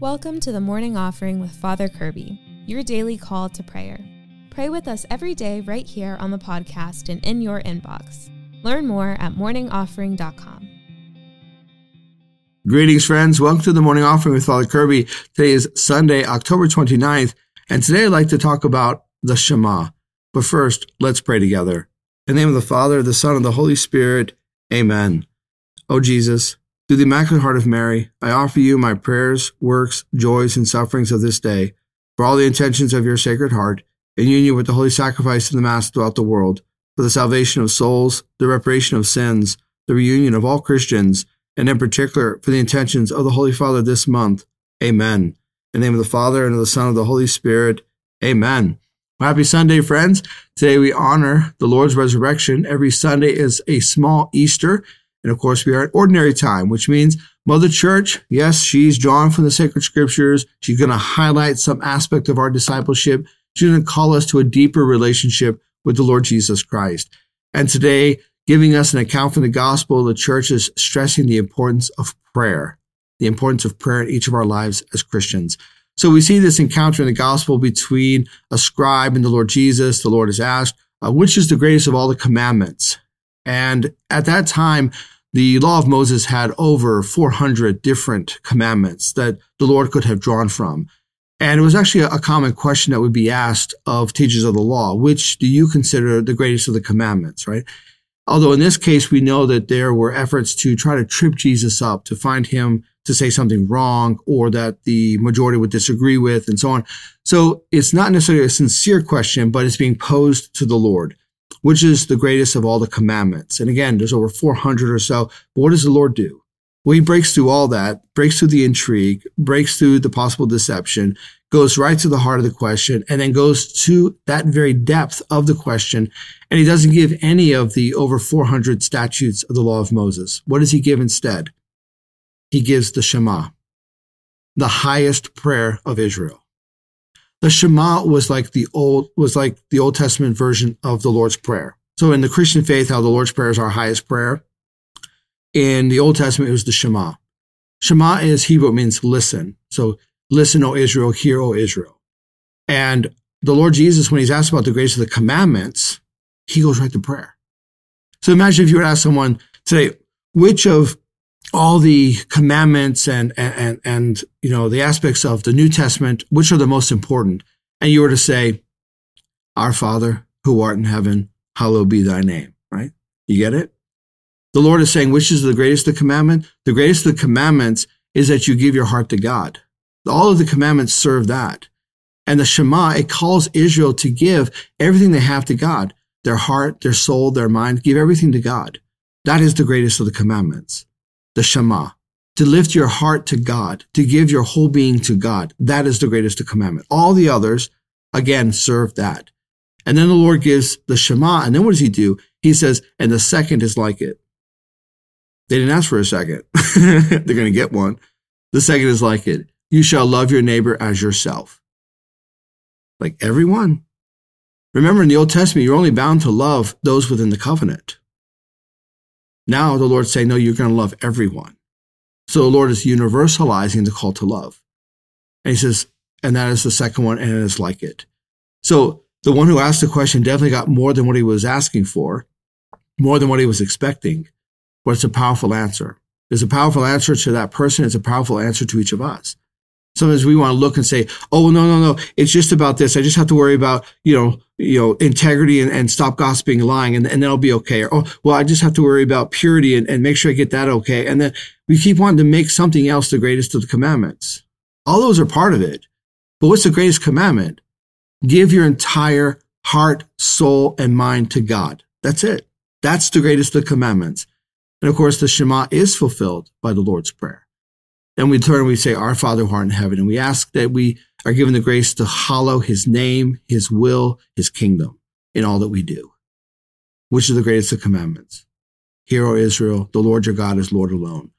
Welcome to the morning offering with Father Kirby, your daily call to prayer. Pray with us every day right here on the podcast and in your inbox. Learn more at morningoffering.com. Greetings, friends. Welcome to the morning offering with Father Kirby. Today is Sunday, October 29th, and today I'd like to talk about the Shema. But first, let's pray together. In the name of the Father, the Son, and the Holy Spirit, amen. Oh, Jesus, through the Immaculate Heart of Mary, I offer you my prayers, works, joys, and sufferings of this day, for all the intentions of your Sacred Heart, in union with the holy sacrifice of the Mass throughout the world, for the salvation of souls, the reparation of sins, the reunion of all Christians, and in particular for the intentions of the Holy Father this month. Amen. In the name of the Father, and of the Son, and of the Holy Spirit. Amen. Happy Sunday, friends. Today we honor the Lord's resurrection. Every Sunday is a small Easter. And of course, we are at ordinary time, which means Mother Church, yes, she's drawn from the sacred scriptures. She's going to highlight some aspect of our discipleship. She's going to call us to a deeper relationship with the Lord Jesus Christ. And today, giving us an account from the gospel, the church is stressing the importance of prayer, the importance of prayer in each of our lives as Christians. So we see this encounter in the gospel between a scribe and the Lord Jesus. The Lord is asked, uh, which is the greatest of all the commandments? And at that time, the law of Moses had over 400 different commandments that the Lord could have drawn from. And it was actually a, common question that would be asked of teachers of the law. Which do you consider the greatest of the commandments, right? Although in this case, we know that there were efforts to try to trip Jesus up, to find him to say something wrong or that the majority would disagree with and so on. So it's not necessarily a sincere question, but it's being posed to the Lord which is the greatest of all the commandments. And again, there's over 400 or so. But what does the Lord do? Well, he breaks through all that, breaks through the intrigue, breaks through the possible deception, goes right to the heart of the question, and then goes to that very depth of the question. And he doesn't give any of the over 400 statutes of the law of Moses. What does he give instead? He gives the Shema, the highest prayer of Israel. The Shema was like the old was like the Old Testament version of the Lord's Prayer. So in the Christian faith, how the Lord's Prayer is our highest prayer. In the Old Testament, it was the Shema. Shema is Hebrew, means listen. So listen, O Israel, hear, O Israel. And the Lord Jesus, when he's asked about the greatest of the commandments, he goes right to prayer. So imagine if you were to ask someone today, which of all the commandments and, and, and, you know, the aspects of the New Testament, which are the most important? And you were to say, Our Father who art in heaven, hallowed be thy name, right? You get it? The Lord is saying, which is the greatest of the commandment? The greatest of the commandments is that you give your heart to God. All of the commandments serve that. And the Shema, it calls Israel to give everything they have to God their heart, their soul, their mind, give everything to God. That is the greatest of the commandments the Shema, to lift your heart to God, to give your whole being to God. That is the greatest commandment. All the others, again, serve that. And then the Lord gives the Shema. And then what does he do? He says, and the second is like it. They didn't ask for a second. They're going to get one. The second is like it. You shall love your neighbor as yourself. Like everyone. Remember in the Old Testament, you're only bound to love those within the covenant. Now the Lord's saying, no, you're going to love everyone. So the Lord is universalizing the call to love. And he says, and that is the second one, and it is like it. So the one who asked the question definitely got more than what he was asking for, more than what he was expecting, but it's a powerful answer. It's a powerful answer to that person. It's a powerful answer to each of us. Sometimes we want to look and say, "Oh no, no, no! It's just about this. I just have to worry about you know, you know, integrity and, and stop gossiping, lying, and, and then I'll be okay." Or, "Oh, well, I just have to worry about purity and, and make sure I get that okay." And then we keep wanting to make something else the greatest of the commandments. All those are part of it, but what's the greatest commandment? Give your entire heart, soul, and mind to God. That's it. That's the greatest of the commandments. And of course, the Shema is fulfilled by the Lord's Prayer. Then we turn and we say, Our Father who art in heaven. And we ask that we are given the grace to hallow his name, his will, his kingdom in all that we do. Which is the greatest of commandments? Hear, O Israel, the Lord your God is Lord alone.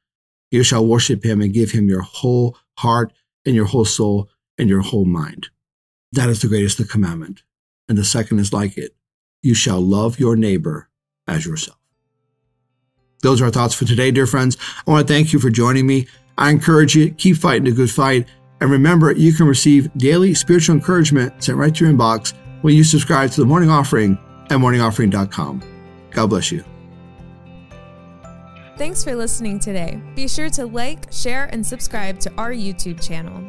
You shall worship him and give him your whole heart and your whole soul and your whole mind. That is the greatest of commandment. And the second is like it. You shall love your neighbor as yourself. Those are our thoughts for today, dear friends. I want to thank you for joining me. I encourage you, keep fighting a good fight. And remember, you can receive daily spiritual encouragement sent right to your inbox when you subscribe to the morning offering at morningoffering.com. God bless you. Thanks for listening today. Be sure to like, share, and subscribe to our YouTube channel.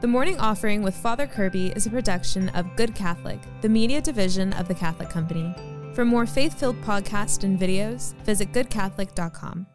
The Morning Offering with Father Kirby is a production of Good Catholic, the media division of the Catholic Company. For more faith filled podcasts and videos, visit goodcatholic.com.